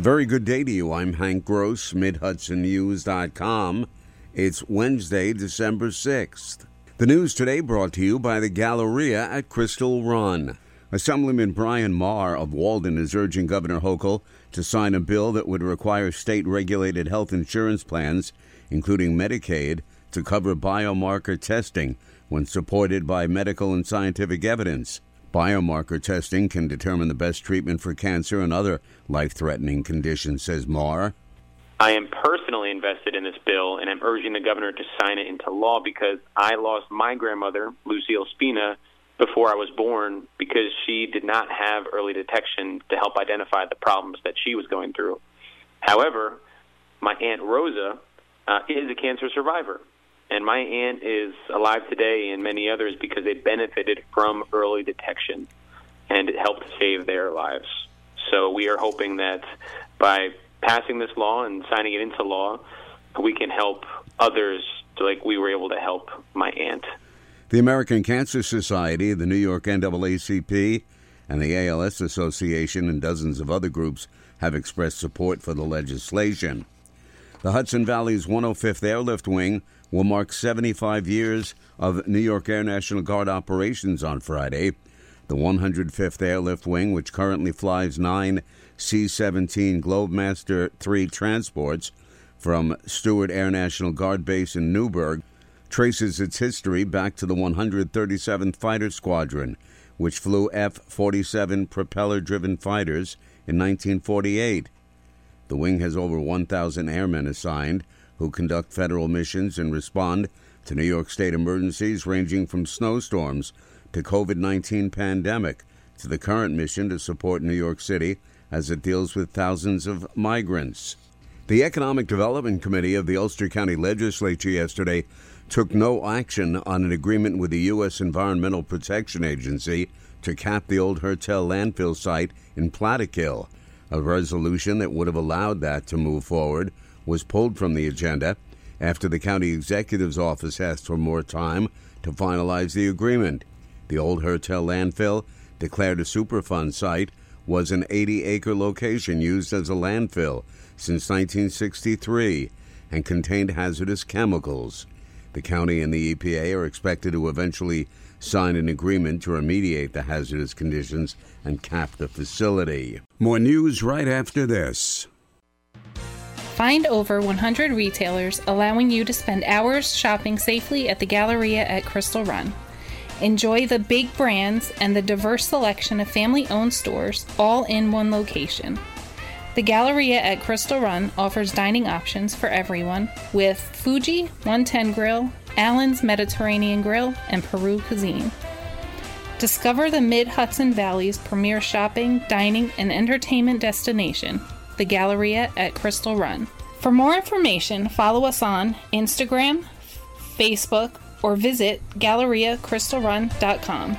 Very good day to you. I'm Hank Gross, MidHudsonNews.com. It's Wednesday, December 6th. The news today brought to you by the Galleria at Crystal Run. Assemblyman Brian Maher of Walden is urging Governor Hochul to sign a bill that would require state regulated health insurance plans, including Medicaid, to cover biomarker testing when supported by medical and scientific evidence. Biomarker testing can determine the best treatment for cancer and other life threatening conditions, says Maher. I am personally invested in this bill, and I'm urging the governor to sign it into law because I lost my grandmother, Lucille Spina, before I was born because she did not have early detection to help identify the problems that she was going through. However, my Aunt Rosa uh, is a cancer survivor, and my aunt is alive today and many others because they benefited from early detection and it helped save their lives. So we are hoping that by passing this law and signing it into law, we can help others like we were able to help my aunt. The American Cancer Society, the New York NAACP, and the ALS Association and dozens of other groups have expressed support for the legislation. The Hudson Valley's 105th Airlift Wing will mark 75 years of New York Air National Guard operations on Friday. The 105th Airlift Wing, which currently flies nine C 17 Globemaster III transports from Stewart Air National Guard Base in Newburgh, traces its history back to the 137th Fighter Squadron, which flew F 47 propeller driven fighters in 1948. The wing has over 1,000 airmen assigned who conduct federal missions and respond to New York State emergencies ranging from snowstorms to COVID-19 pandemic to the current mission to support New York City as it deals with thousands of migrants. The Economic Development Committee of the Ulster County Legislature yesterday took no action on an agreement with the U.S. Environmental Protection Agency to cap the old Hertel landfill site in Plattekill. A resolution that would have allowed that to move forward was pulled from the agenda after the county executive's office asked for more time to finalize the agreement. The old Hertel landfill, declared a Superfund site, was an 80 acre location used as a landfill since 1963 and contained hazardous chemicals. The county and the EPA are expected to eventually sign an agreement to remediate the hazardous conditions and cap the facility. More news right after this. Find over 100 retailers allowing you to spend hours shopping safely at the Galleria at Crystal Run. Enjoy the big brands and the diverse selection of family owned stores all in one location. The Galleria at Crystal Run offers dining options for everyone with Fuji 110 Grill, Allen's Mediterranean Grill, and Peru Cuisine. Discover the Mid Hudson Valley's premier shopping, dining, and entertainment destination the Galleria at Crystal Run. For more information, follow us on Instagram, Facebook, or visit GalleriaCrystalRun.com.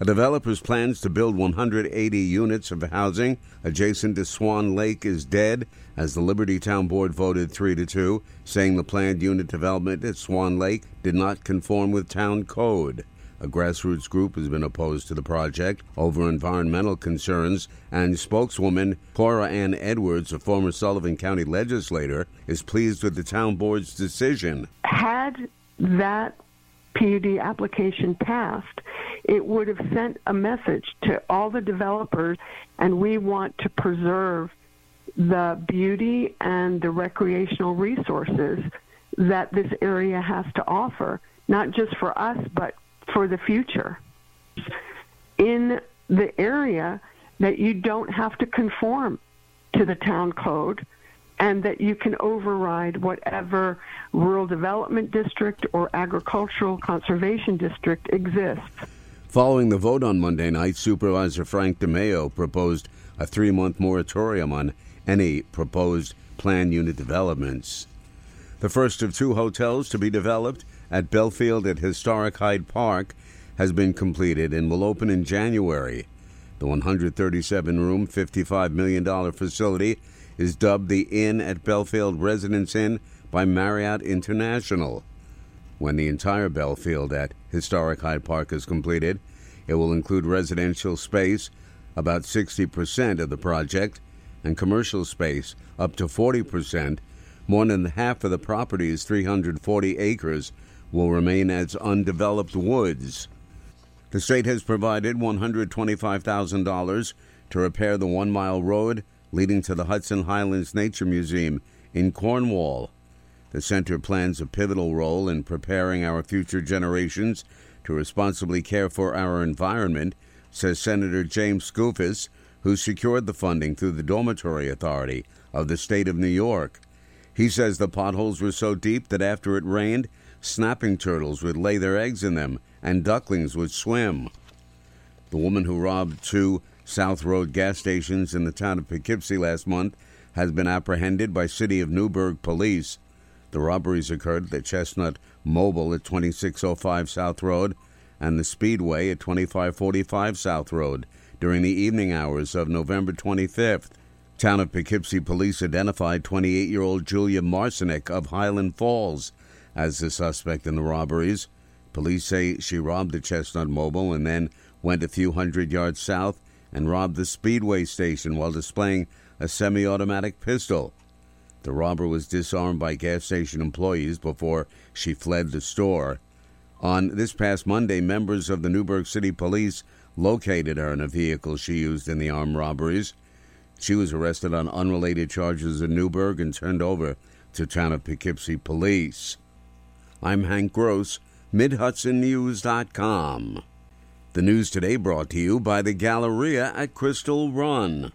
A developer's plans to build 180 units of housing adjacent to Swan Lake is dead as the Liberty Town Board voted 3 to 2, saying the planned unit development at Swan Lake did not conform with town code. A grassroots group has been opposed to the project over environmental concerns, and spokeswoman Cora Ann Edwards, a former Sullivan County legislator, is pleased with the town board's decision. Had that PUD application passed, it would have sent a message to all the developers, and we want to preserve the beauty and the recreational resources that this area has to offer, not just for us, but for the future in the area that you don't have to conform to the town code and that you can override whatever rural development district or agricultural conservation district exists. Following the vote on Monday night, Supervisor Frank DeMayo proposed a three month moratorium on any proposed plan unit developments. The first of two hotels to be developed at Belfield at Historic Hyde Park has been completed and will open in January. The 137 room, $55 million facility is dubbed the Inn at Belfield Residence Inn by Marriott International. When the entire Belfield at Historic Hyde Park is completed, it will include residential space, about 60% of the project, and commercial space up to 40%. More than half of the property's 340 acres will remain as undeveloped woods. The state has provided $125,000 to repair the one mile road leading to the Hudson Highlands Nature Museum in Cornwall. The center plans a pivotal role in preparing our future generations to responsibly care for our environment, says Senator James Skoufis, who secured the funding through the Dormitory Authority of the state of New York. He says the potholes were so deep that after it rained, snapping turtles would lay their eggs in them and ducklings would swim. The woman who robbed two South Road gas stations in the town of Poughkeepsie last month has been apprehended by City of Newburgh police. The robberies occurred at the Chestnut Mobil at 2605 South Road and the Speedway at 2545 South Road during the evening hours of November 25th. Town of Poughkeepsie police identified 28 year old Julia Marcinek of Highland Falls as the suspect in the robberies. Police say she robbed the Chestnut Mobil and then went a few hundred yards south and robbed the Speedway station while displaying a semi automatic pistol. The robber was disarmed by gas station employees before she fled the store. On this past Monday, members of the Newburgh City Police located her in a vehicle she used in the armed robberies. She was arrested on unrelated charges in Newburgh and turned over to town of Poughkeepsie Police. I'm Hank Gross, MidHudsonNews.com. The news today brought to you by the Galleria at Crystal Run.